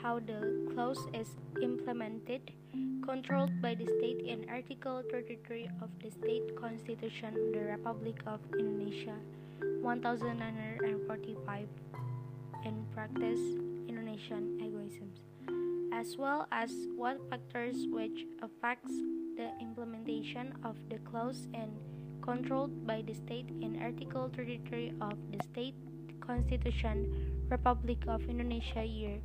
how the clause is implemented, controlled by the state in Article 33 of the State Constitution of the Republic of Indonesia 1945 in practice Indonesian egoisms, as well as what factors which affects the implementation of the clause and controlled by the state in Article 33 of the State Constitution Republic of Indonesia year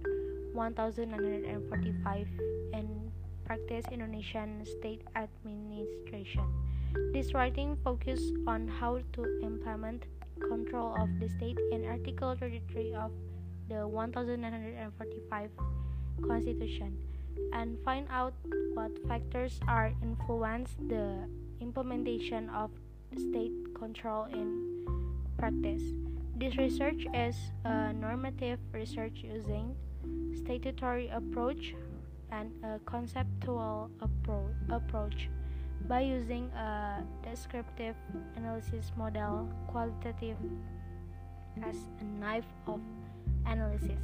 1945 and practice Indonesian state administration. This writing focuses on how to implement control of the state in Article 33 of the 1945 Constitution and find out what factors are influence the implementation of state control in practice. This research is a normative research using statutory approach and a conceptual appro approach by using a descriptive analysis model qualitative as a knife of analysis.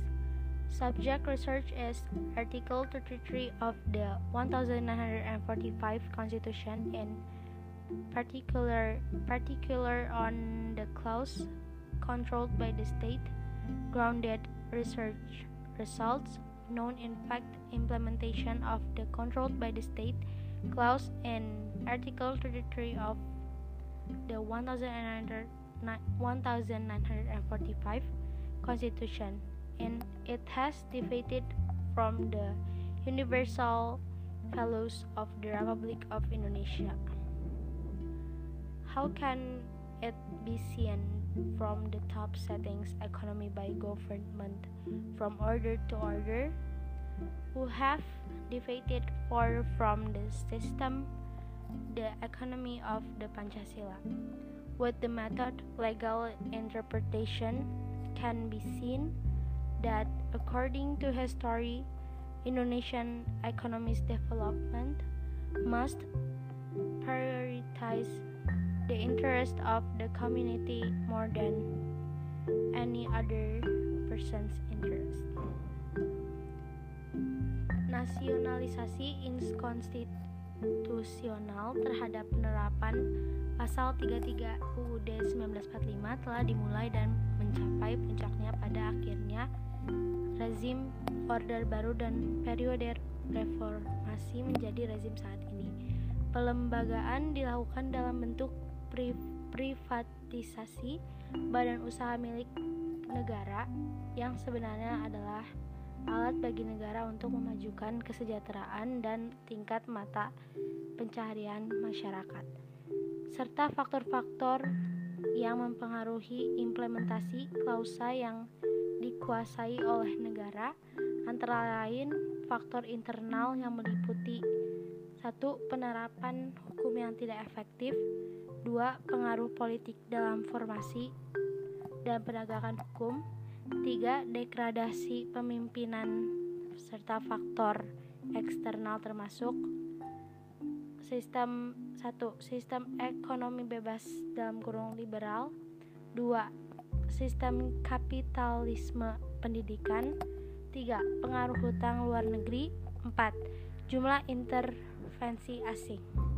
Subject research is Article 33 of the 1945 Constitution in particular particular on the clause controlled by the state grounded research results known in fact implementation of the controlled by the state clause in article 33 of the 1945 constitution and it has deviated from the universal values of the republic of indonesia. How can be seen from the top settings economy by government from order to order who have deviated far from the system the economy of the Pancasila. With the method legal interpretation can be seen that according to history Indonesian economy's development must prioritize the interest of the community more than any other person's interest. Nasionalisasi inkonstitusional terhadap penerapan pasal 33 UUD 1945 telah dimulai dan mencapai puncaknya pada akhirnya rezim order baru dan periode reformasi menjadi rezim saat ini. Pelembagaan dilakukan dalam bentuk privatisasi badan usaha milik negara yang sebenarnya adalah alat bagi negara untuk memajukan kesejahteraan dan tingkat mata pencaharian masyarakat serta faktor-faktor yang mempengaruhi implementasi klausa yang dikuasai oleh negara antara lain faktor internal yang meliputi satu penerapan hukum yang tidak efektif 2. Pengaruh politik dalam formasi dan penegakan hukum 3. Degradasi pemimpinan serta faktor eksternal termasuk sistem 1. Sistem ekonomi bebas dalam kurung liberal 2. Sistem kapitalisme pendidikan 3. Pengaruh hutang luar negeri 4. Jumlah intervensi asing